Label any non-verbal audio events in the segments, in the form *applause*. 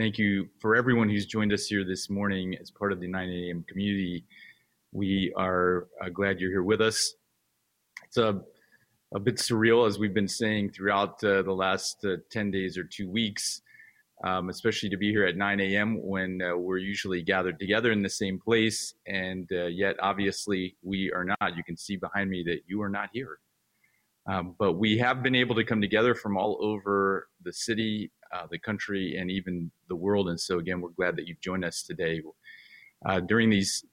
Thank you for everyone who's joined us here this morning as part of the 9 a.m. community. We are uh, glad you're here with us. It's a, a bit surreal, as we've been saying throughout uh, the last uh, 10 days or two weeks, um, especially to be here at 9 a.m. when uh, we're usually gathered together in the same place. And uh, yet, obviously, we are not. You can see behind me that you are not here. Um, but we have been able to come together from all over the city, uh, the country, and even the world. And so, again, we're glad that you've joined us today. Uh, during these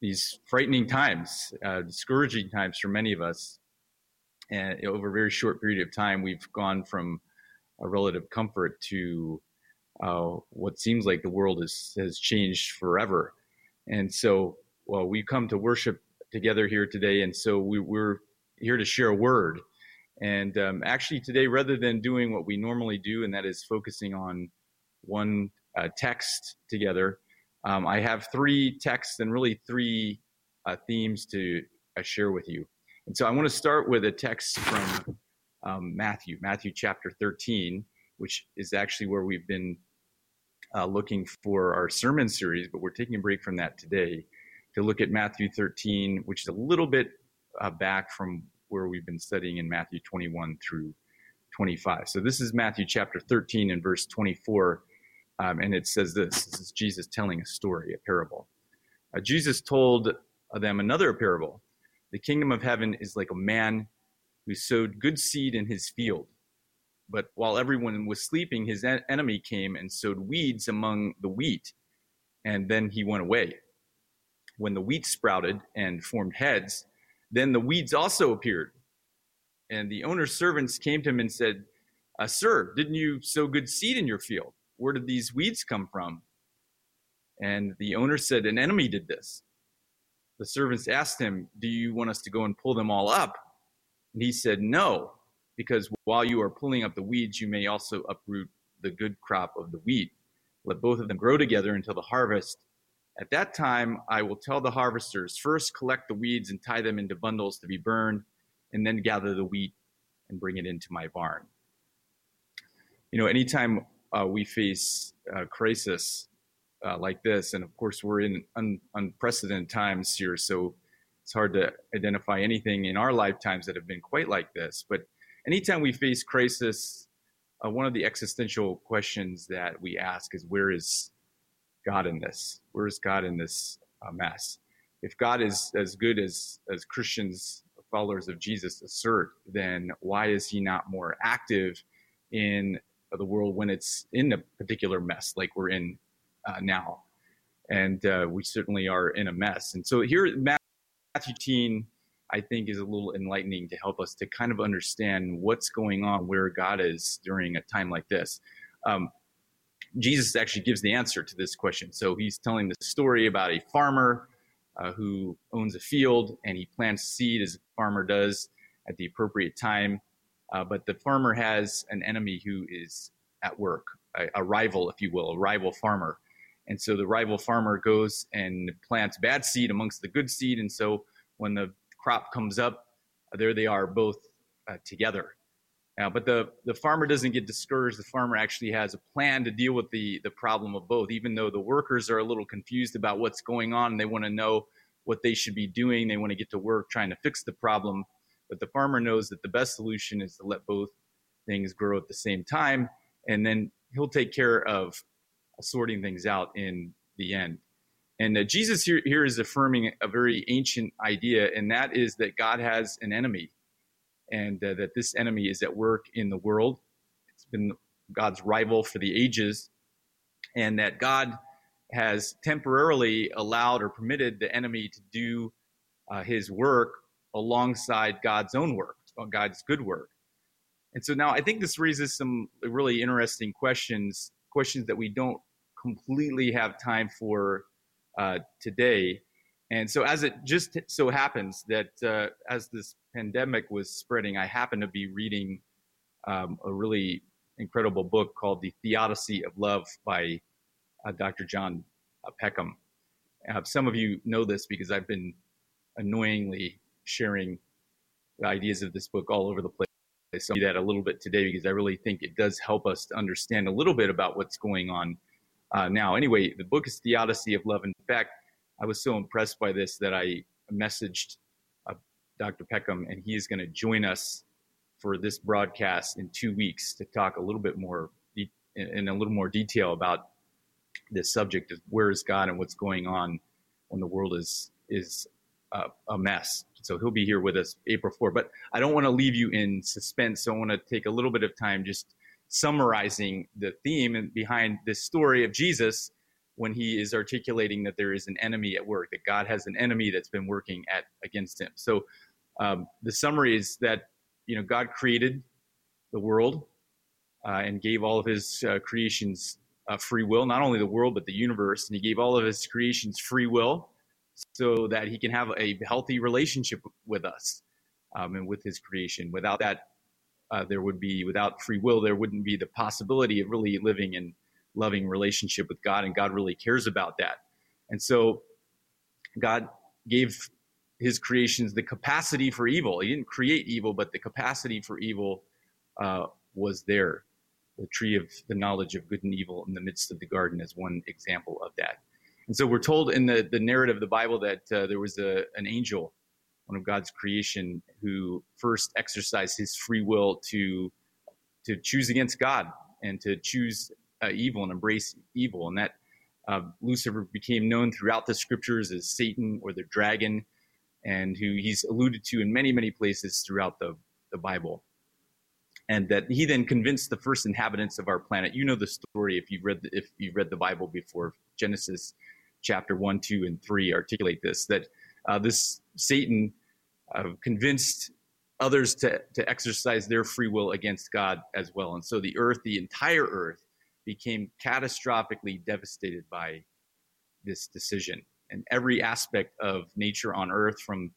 these frightening times, uh, discouraging times for many of us, and over a very short period of time, we've gone from a relative comfort to uh, what seems like the world is, has changed forever. And so, well, we come to worship together here today, and so we, we're here to share a word. And um, actually, today, rather than doing what we normally do, and that is focusing on one uh, text together, um, I have three texts and really three uh, themes to uh, share with you. And so I want to start with a text from um, Matthew, Matthew chapter 13, which is actually where we've been uh, looking for our sermon series, but we're taking a break from that today to look at Matthew 13, which is a little bit uh, back from where we've been studying in Matthew 21 through 25. So this is Matthew chapter 13 and verse 24. Um, and it says this this is Jesus telling a story, a parable. Uh, Jesus told them another parable. The kingdom of heaven is like a man who sowed good seed in his field. But while everyone was sleeping, his en- enemy came and sowed weeds among the wheat, and then he went away. When the wheat sprouted and formed heads, then the weeds also appeared. And the owner's servants came to him and said, uh, Sir, didn't you sow good seed in your field? Where did these weeds come from? And the owner said, An enemy did this. The servants asked him, Do you want us to go and pull them all up? And he said, No, because while you are pulling up the weeds, you may also uproot the good crop of the wheat. Let both of them grow together until the harvest. At that time, I will tell the harvesters first collect the weeds and tie them into bundles to be burned, and then gather the wheat and bring it into my barn. You know, anytime uh, we face a crisis uh, like this, and of course, we're in un- unprecedented times here, so it's hard to identify anything in our lifetimes that have been quite like this. But anytime we face crisis, uh, one of the existential questions that we ask is, where is God in this? Where is God in this uh, mess? If God is as good as as Christians, followers of Jesus, assert, then why is He not more active in the world when it's in a particular mess like we're in uh, now? And uh, we certainly are in a mess. And so here, Matthew 10, I think, is a little enlightening to help us to kind of understand what's going on, where God is during a time like this. Um, Jesus actually gives the answer to this question. So he's telling the story about a farmer uh, who owns a field and he plants seed as a farmer does at the appropriate time. Uh, but the farmer has an enemy who is at work, a, a, rival, if you will, a rival farmer. And so the rival farmer goes and plants bad seed amongst the good seed. And so when the crop comes up, there they are both uh, together. Now, but the, the farmer doesn't get discouraged. The farmer actually has a plan to deal with the, the problem of both, even though the workers are a little confused about what's going on. They want to know what they should be doing. They want to get to work trying to fix the problem. But the farmer knows that the best solution is to let both things grow at the same time. And then he'll take care of sorting things out in the end. And uh, Jesus here, here is affirming a very ancient idea, and that is that God has an enemy and uh, that this enemy is at work in the world. It's been God's rival for the ages, and that God has temporarily allowed or permitted the enemy to do uh, his work alongside God's own work, God's good work. And so now I think this raises some really interesting questions, questions that we don't completely have time for uh, today. And so, as it just so happens that uh, as this pandemic was spreading, I happened to be reading um, a really incredible book called The Theodicy of Love by uh, Dr. John uh, Peckham. Uh, some of you know this because I've been annoyingly sharing the ideas of this book all over the place. So I'll do that a little bit today because I really think it does help us to understand a little bit about what's going on uh, now. Anyway, the book is Theodicy of Love. In fact, I was so impressed by this that I messaged uh, Dr. Peckham, and he is going to join us for this broadcast in two weeks to talk a little bit more in, in a little more detail about this subject of where is God and what's going on when the world is is uh, a mess. So he'll be here with us April 4. But I don't want to leave you in suspense. So I want to take a little bit of time just summarizing the theme behind this story of Jesus when he is articulating that there is an enemy at work, that God has an enemy that's been working at against him. So um, the summary is that you know God created the world uh, and gave all of His uh, creations uh, free will, not only the world but the universe, and He gave all of His creations free will so that He can have a healthy relationship with us um, and with His creation. Without that, uh, there would be without free will, there wouldn't be the possibility of really living in loving relationship with God, and God really cares about that. And so, God gave His creations the capacity for evil. He didn't create evil, but the capacity for evil uh, was there. The tree of the knowledge of good and evil in the midst of the garden is one example of that. And so we're told in the, the narrative of the Bible that uh, there was a, an angel one of God's creation, who first exercised his free will to to choose against God and to choose uh, evil and embrace evil, and that uh, Lucifer became known throughout the scriptures as Satan or the dragon, and who he's alluded to in many many places throughout the the Bible. And that he then convinced the first inhabitants of our planet. You know the story if you've read the, if you've read the Bible before. Genesis chapter one, two, and three articulate this. That uh, this Satan uh, convinced others to, to exercise their free will against God as well. And so the earth, the entire earth, became catastrophically devastated by this decision. And every aspect of nature on earth, from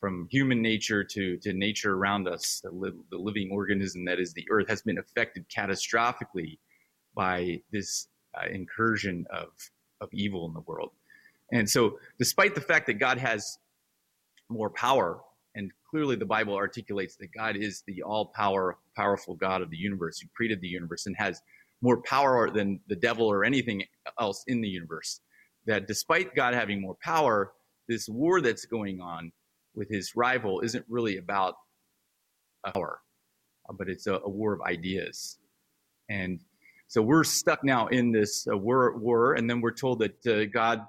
from human nature to, to nature around us, the, li- the living organism that is the earth, has been affected catastrophically by this uh, incursion of, of evil in the world. And so, despite the fact that God has more power and clearly the Bible articulates that God is the all power, powerful God of the universe who created the universe and has more power than the devil or anything else in the universe. That despite God having more power, this war that's going on with his rival isn't really about power, uh, but it's a, a war of ideas. And so we're stuck now in this uh, war, war, and then we're told that uh, God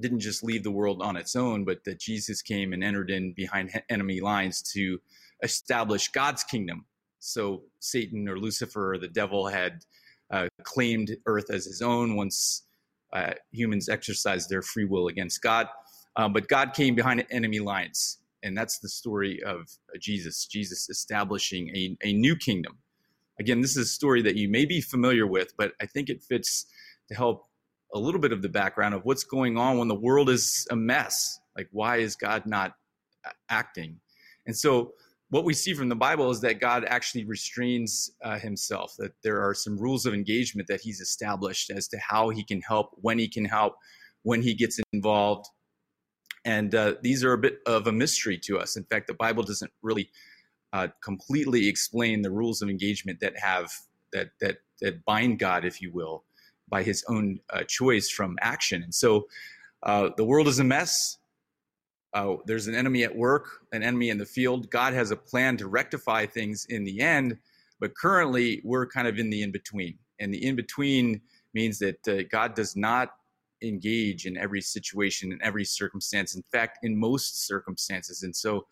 didn't just leave the world on its own, but that Jesus came and entered in behind enemy lines to establish God's kingdom. So Satan or Lucifer or the devil had uh, claimed earth as his own once uh, humans exercised their free will against God. Um, but God came behind enemy lines. And that's the story of Jesus, Jesus establishing a, a new kingdom. Again, this is a story that you may be familiar with, but I think it fits to help a little bit of the background of what's going on when the world is a mess. Like, why is God not acting? And so, what we see from the Bible is that God actually restrains uh, himself, that there are some rules of engagement that he's established as to how he can help, when he can help, when he gets involved. And uh, these are a bit of a mystery to us. In fact, the Bible doesn't really uh, completely explain the rules of engagement that have that that that bind God, if you will by his own uh, choice from action. And so uh, the world is a mess. Uh, there's an enemy at work, an enemy in the field. God has a plan to rectify things in the end, but currently we're kind of in the in between. And the in between means that uh, God does not engage in every situation, in every circumstance. In fact, in most circumstances. And so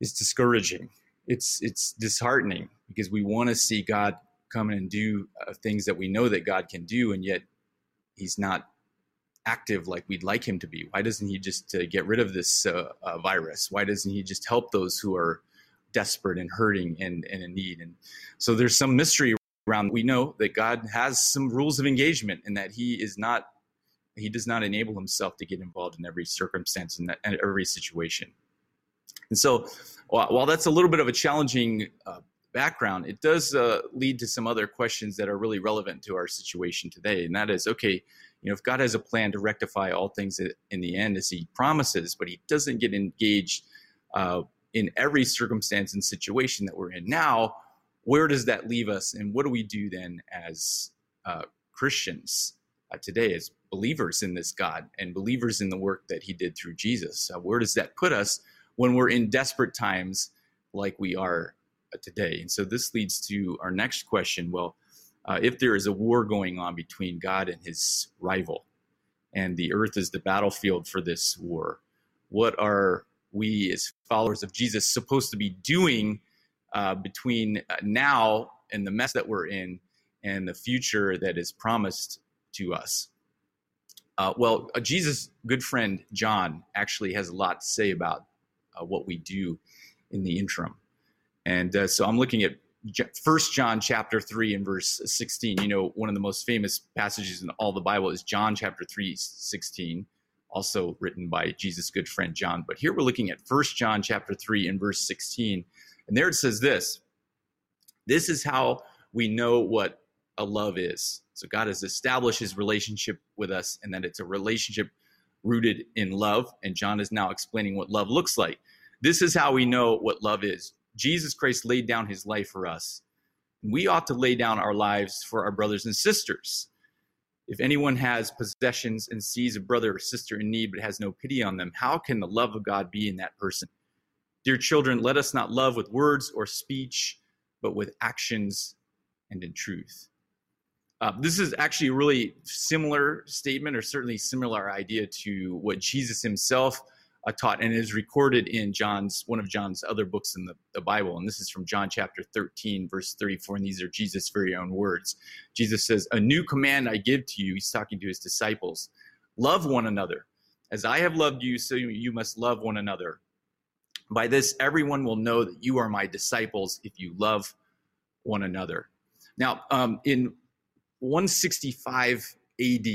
it's discouraging. It's it's disheartening because we want to see God come and do uh, things that we know that God can do, and yet He's not active like we'd like Him to be. Why doesn't He just uh, get rid of this uh, uh, virus? Why doesn't He just help those who are desperate and hurting and, and in need? And so there's some mystery around. We know that God has some rules of engagement, and that He is not. He does not enable himself to get involved in every circumstance and every situation. And so, while that's a little bit of a challenging uh, background, it does uh, lead to some other questions that are really relevant to our situation today. And that is, okay, you know, if God has a plan to rectify all things in the end, as He promises, but He doesn't get engaged uh, in every circumstance and situation that we're in now, where does that leave us, and what do we do then as uh, Christians uh, today as believers in this God and believers in the work that He did through Jesus? Uh, where does that put us when we're in desperate times like we are uh, today? And so this leads to our next question. Well, uh, if there is a war going on between God and His rival, and the earth is the battlefield for this war, what are we as followers of Jesus supposed to be doing uh, between uh, now and the mess that we're in and the future that is promised to us? Uh, well, uh, Jesus' good friend John actually has a lot to say about uh, what we do in the interim. And uh, so I'm looking at First John chapter 3 and verse 16. You know, one of the most famous passages in all the Bible is John chapter 3, 16 also written by Jesus' good friend John. But here we're looking at First John chapter 3 and verse 16. And there it says this This is how we know what a love is. So God has established his relationship with us, and that it's a relationship rooted in love. And John is now explaining what love looks like. This is how we know what love is. Jesus Christ laid down his life for us. We ought to lay down our lives for our brothers and sisters. If anyone has possessions and sees a brother or sister in need but has no pity on them, how can the love of God be in that person? Dear children, let us not love with words or speech, but with actions and in truth. Uh, this is actually a really similar statement, or certainly similar idea to what Jesus himself uh, taught and is recorded in John's one of John's other books in the, the Bible. And this is from John chapter 13, verse 34. And these are Jesus' very own words. Jesus says, A new command I give to you. He's talking to his disciples. Love one another. As I have loved you, so you must love one another. By this, everyone will know that you are my disciples if you love one another. Now, um, in 165 AD,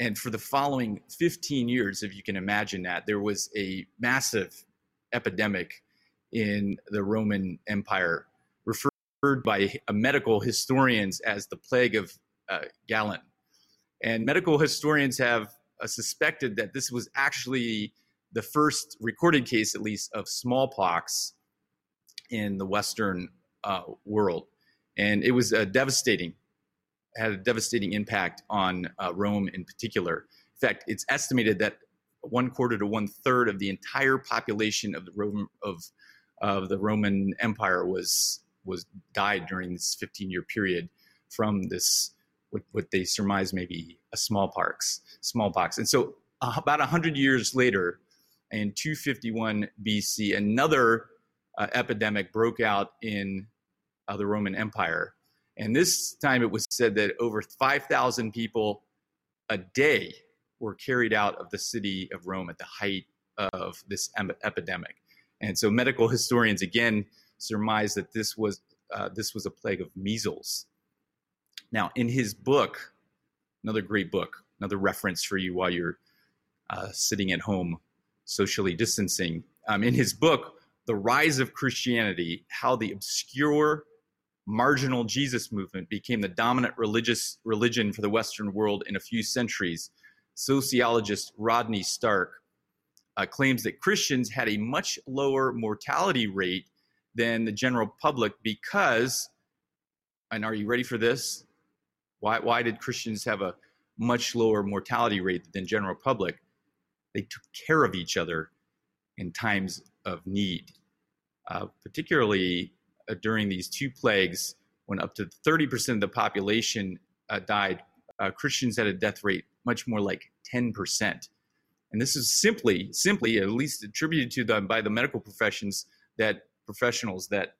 and for the following 15 years, if you can imagine that, there was a massive epidemic in the Roman Empire, referred by medical historians as the plague of uh, Galen. And medical historians have uh, suspected that this was actually the first recorded case, at least, of smallpox in the Western uh, world. And it was uh, devastating had a devastating impact on uh, Rome in particular. In fact, it's estimated that one quarter to one third of the entire population of the Roman of of the Roman Empire was was died during this 15 year period from this what, what they surmise may be a smallpox smallpox. And so uh, about 100 years later, in 251 BC, another uh, epidemic broke out in uh, the Roman Empire and this time it was said that over 5,000 people a day were carried out of the city of Rome at the height of this em- epidemic. And so medical *laughs* historians again surmise that this was uh, this was a plague of measles. Now, in his book, another great book, another reference for you while you're uh, sitting at home socially distancing. Um, in his book, The Rise of Christianity How the Obscure marginal Jesus movement became the dominant religious religion for the Western world in a few centuries, sociologist Rodney Stark uh, claims that Christians had a much lower mortality rate than the general public because, and are you ready for this? Why, why did Christians have a much lower mortality rate than general public? They took care of each other in times of need, uh, particularly during these two plagues, when up to 30% of the population uh, died, uh, Christians had a death rate much more like 10%. And this is simply, simply, at least attributed to them by the medical professions that professionals that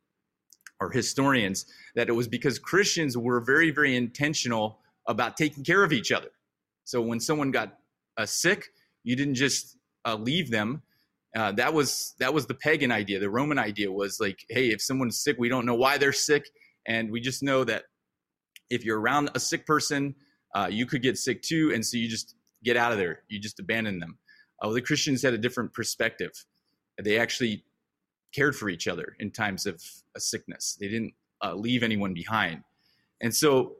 are historians, that it was because Christians were very, very intentional about taking care of each other. So when someone got uh, sick, you didn't just uh, leave them uh, that was that was the pagan idea. The Roman idea was like, hey, if someone's sick, we don't know why they're sick, and we just know that if you're around a sick person, uh, you could get sick too, and so you just get out of there. You just abandon them. Uh, the Christians had a different perspective. They actually cared for each other in times of a sickness. They didn't uh, leave anyone behind, and so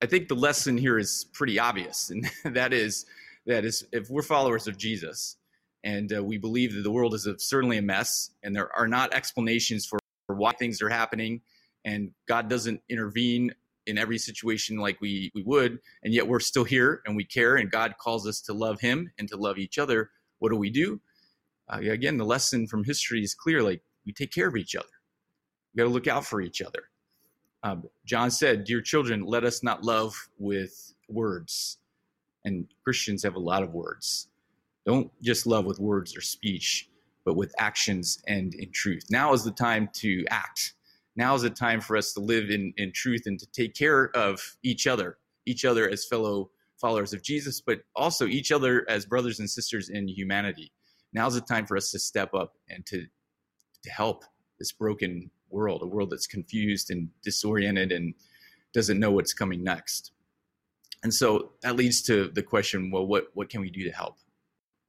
I think the lesson here is pretty obvious, *laughs* and that is that is if we're followers of Jesus and uh, we believe that the world is a, certainly a mess, and there are not explanations for, why things are happening, and God doesn't intervene in every situation like we we would, and yet we're still here and we care, and God calls us to love Him and to love each other. What do we do? Uh, again, the lesson from history is clear. Like we take care of each other. We got to look out for each other. Um, John said, "Dear children, let us not love with words." And Christians have a lot of words. Don't just love with words or speech, but with actions and in truth. Now is the time to act now is the time for us to live in, in truth and to take care of each other, each other as fellow followers of Jesus, but also each other as brothers and sisters in humanity. Now is the time for us to step up and to, to help this broken world, a world that's confused and disoriented and doesn't know what's coming next. And so that leads to the question well, what, what can we do to help?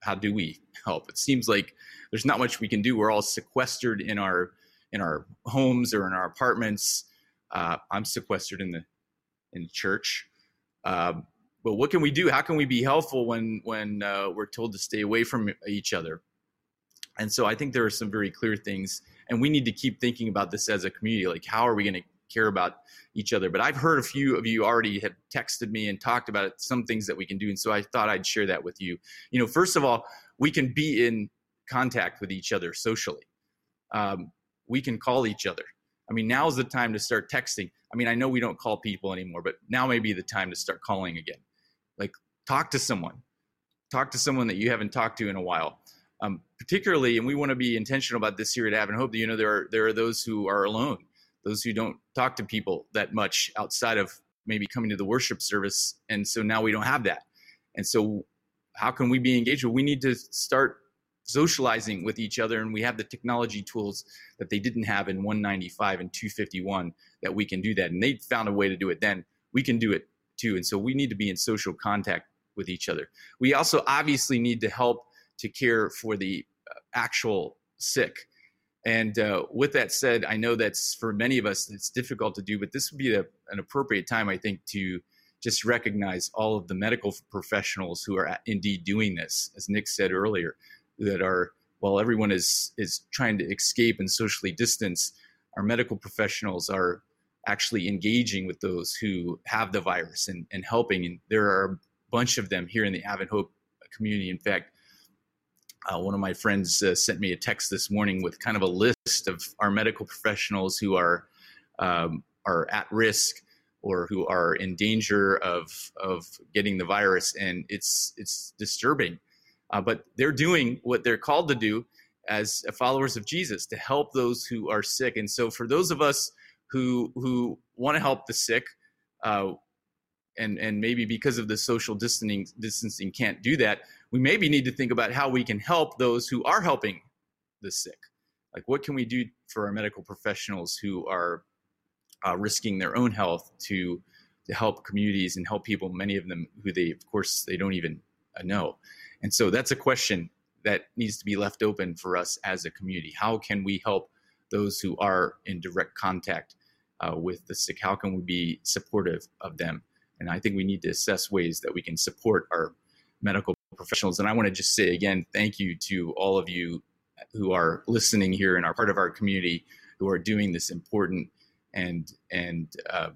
How do we help? It seems like there's not much we can do. We're all sequestered in our in our homes or in our apartments. Uh, I'm sequestered in the in the church. Uh, but what can we do? How can we be helpful when when uh, we're told to stay away from each other? And so I think there are some very clear things, and we need to keep thinking about this as a community. Like, how are we going to care about each other? But I've heard a few of you already have texted me and talked about it, some things that we can do, and so I thought I'd share that with you. You know, first of all, we can be in contact with each other socially. Um, we can call each other. I mean, now's the time to start texting. I mean, I know we don't call people anymore, but now may be the time to start calling again. Like, talk to someone, talk to someone that you haven't talked to in a while. Um, particularly, and we want to be intentional about this here at Advent Hope. You know, there are there are those who are alone, those who don't talk to people that much outside of maybe coming to the worship service, and so now we don't have that. And so, how can we be engaged? Well, we need to start socializing with each other. And we have the technology tools that they didn't have in 195 and 251 that we can do that. And they found a way to do it then. We can do it too. And so we need to be in social contact with each other. We also obviously need to help to care for the uh, actual sick and uh, with that said i know that's for many of us it's difficult to do but this would be a, an appropriate time i think to just recognize all of the medical professionals who are indeed doing this as nick said earlier that are while everyone is is trying to escape and socially distance, our medical professionals are actually engaging with those who have the virus and, and helping. And there are a bunch of them here in the Advent Hope community. In fact, uh, one of my friends uh, sent me a text this morning with kind of a list of our medical professionals who are um, are at risk or who are in danger of of getting the virus, and it's it's disturbing. Uh, but they're doing what they're called to do as followers of Jesus to help those who are sick. And so, for those of us who who want to help the sick, uh, and and maybe because of the social distancing distancing can't do that, we maybe need to think about how we can help those who are helping the sick. Like, what can we do for our medical professionals who are uh, risking their own health to to help communities and help people? Many of them who they, of course, they don't even uh, know. And so that's a question that needs to be left open for us as a community. How can we help those who are in direct contact uh, with the sick? How can we be supportive of them? And I think we need to assess ways that we can support our medical professionals. And I want to just say again, thank you to all of you who are listening here and are part of our community who are doing this important and and uh,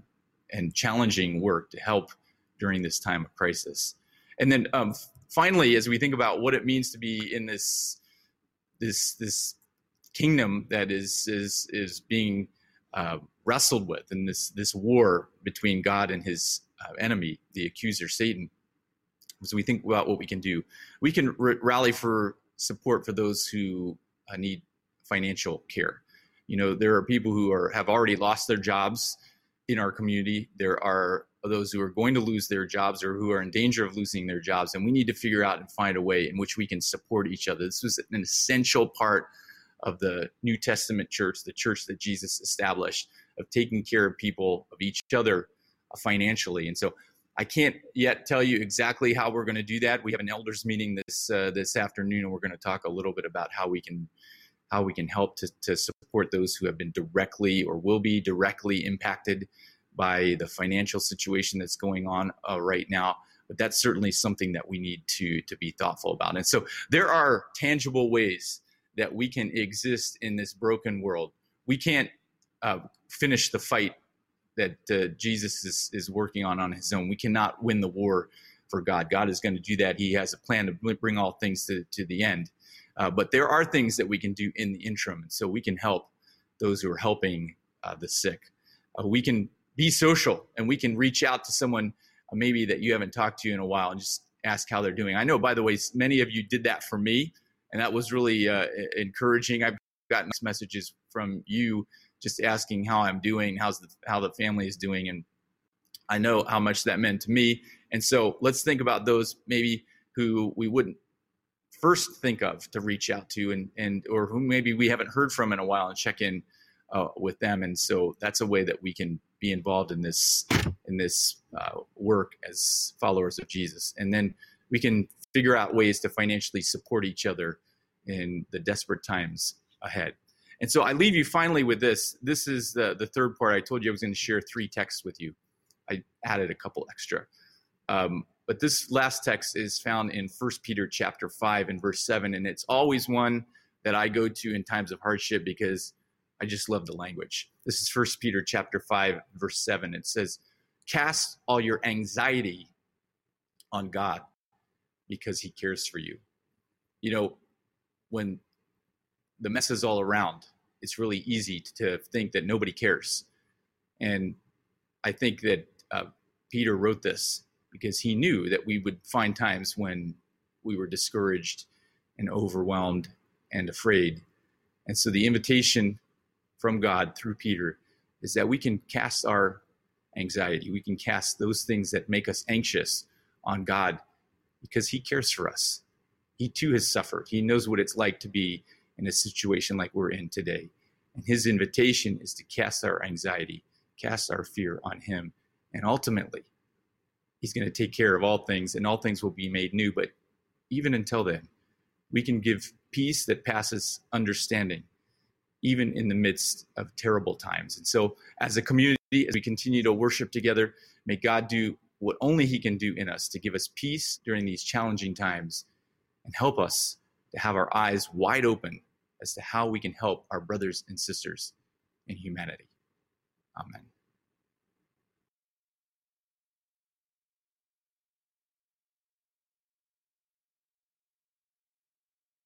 and challenging work to help during this time of crisis. And then um, finally, as we think about what it means to be in this this this kingdom that is is is being uh, wrestled with in this this war between God and his uh, enemy, the accuser Satan. So we think about what we can do. We can r- rally for support for those who uh, need financial care. You know, there are people who are have already lost their jobs in our community. There are those who are going to lose their jobs or who are in danger of losing their jobs. And we need to figure out and find a way in which we can support each other. This was an essential part of the New Testament church, the church that Jesus established, of taking care of people, of each other financially. And so I can't yet tell you exactly how we're going to do that. We have an elders meeting this uh, this afternoon, and we're going to talk a little bit about how we can how we can help to, to support those who have been directly or will be directly impacted by the financial situation that's going on uh, right now. But that's certainly something that we need to to be thoughtful about. And so there are tangible ways that we can exist in this broken world. We can't uh, finish the fight that uh, Jesus is, is working on on his own. We cannot win the war for God. God is going to do that. He has a plan to bring all things to, to the end. Uh, but there are things that we can do in the interim. And so we can help those who are helping uh, the sick. Uh, we can be social and we can reach out to someone uh, maybe that you haven't talked to in a while and just ask how they're doing. I know, by the way, many of you did that for me, and that was really uh, encouraging. I've gotten messages from you just asking how I'm doing, how's the, how the family is doing, and I know how much that meant to me. And so let's think about those maybe who we wouldn't first think of to reach out to, and and or who maybe we haven't heard from in a while, and check in uh, with them. And so that's a way that we can be involved in this in this uh, work as followers of Jesus, and then we can figure out ways to financially support each other in the desperate times ahead. And so I leave you finally with this. This is the, the third part. I told you I was going to share three texts with you. I added a couple extra. Um, but this last text is found in 1 Peter chapter 5 and verse 7. And it's always one that I go to in times of hardship because I just love the language. This is 1 Peter chapter 5, verse 7. It says, Cast all your anxiety on God because he cares for you. You know, when the mess is all around. It's really easy to think that nobody cares. And I think that uh, Peter wrote this because he knew that we would find times when we were discouraged and overwhelmed and afraid. And so the invitation from God through Peter is that we can cast our anxiety, we can cast those things that make us anxious on God because he cares for us. He too has suffered. He knows what it's like to be in a situation like we're in today. And his invitation is to cast our anxiety, cast our fear on him. And ultimately, he's going to take care of all things and all things will be made new. But even until then, we can give peace that passes understanding, even in the midst of terrible times. And so, as a community, as we continue to worship together, may God do what only He can do in us to give us peace during these challenging times and help us to have our eyes wide open as to how we can help our brothers and sisters in humanity. Amen.